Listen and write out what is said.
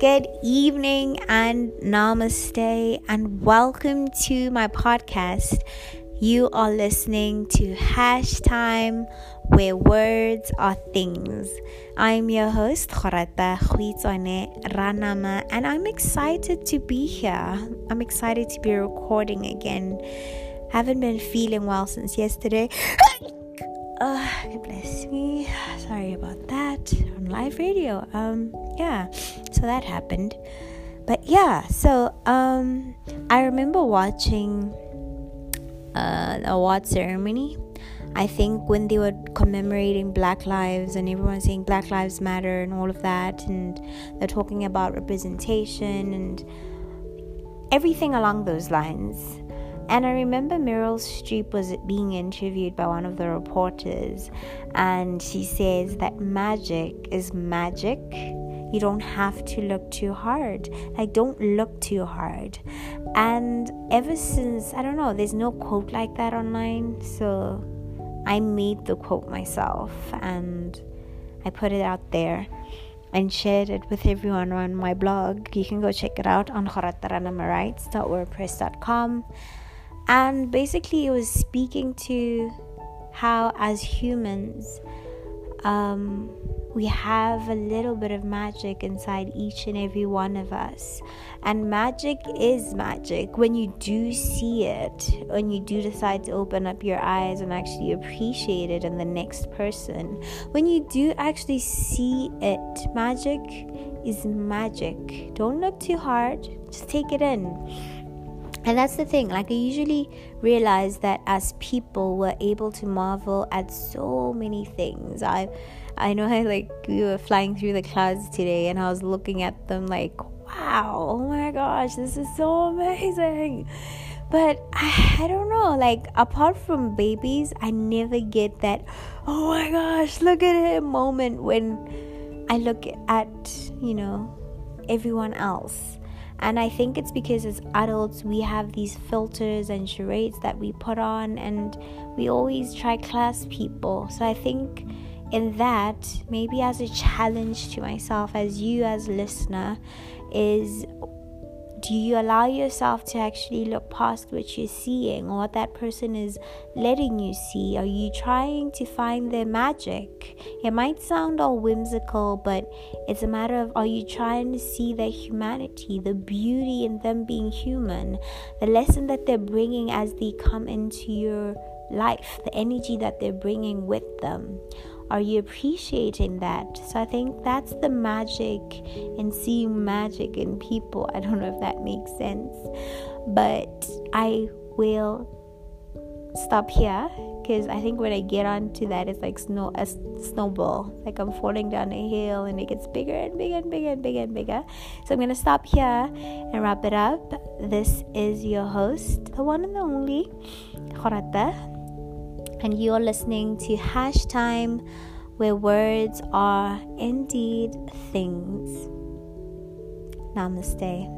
good evening and namaste, and welcome to my podcast. You are listening to Hash Time, where words are things. I'm your host, Gorata Khwitsone Ranama, and I'm excited to be here. I'm excited to be recording again. Haven't been feeling well since yesterday. uh, bless me. Sorry about that. On live radio. Um, yeah. So that happened. But yeah, so um, I remember watching uh, award ceremony. I think when they were commemorating Black Lives and everyone saying Black Lives Matter and all of that, and they're talking about representation and everything along those lines. And I remember Meryl Streep was being interviewed by one of the reporters, and she says that magic is magic you don't have to look too hard. Like, don't look too hard. And ever since, I don't know, there's no quote like that online. So I made the quote myself and I put it out there and shared it with everyone on my blog. You can go check it out on gorataranamawrites.wordpress.com. And basically, it was speaking to how, as humans, um, we have a little bit of magic inside each and every one of us. And magic is magic when you do see it, when you do decide to open up your eyes and actually appreciate it in the next person. When you do actually see it, magic is magic. Don't look too hard, just take it in. And that's the thing, like, I usually realize that as people, we're able to marvel at so many things. I I know I like we were flying through the clouds today and I was looking at them like, wow, oh my gosh, this is so amazing. But I, I don't know, like apart from babies, I never get that, oh my gosh, look at him moment when I look at, you know, everyone else. And I think it's because as adults, we have these filters and charades that we put on, and we always try class people. So I think in that maybe as a challenge to myself as you as listener is do you allow yourself to actually look past what you're seeing or what that person is letting you see? Are you trying to find their magic? It might sound all whimsical, but it's a matter of are you trying to see their humanity, the beauty in them being human, the lesson that they're bringing as they come into your life, the energy that they're bringing with them? Are you appreciating that? So I think that's the magic and seeing magic in people. I don't know if that makes sense, but I will stop here because I think when I get onto that, it's like snow a snowball. Like I'm falling down a hill and it gets bigger and bigger and bigger and bigger and bigger. So I'm gonna stop here and wrap it up. This is your host, the one and the only Gorata and you're listening to Hash Time, where words are indeed things. Namaste.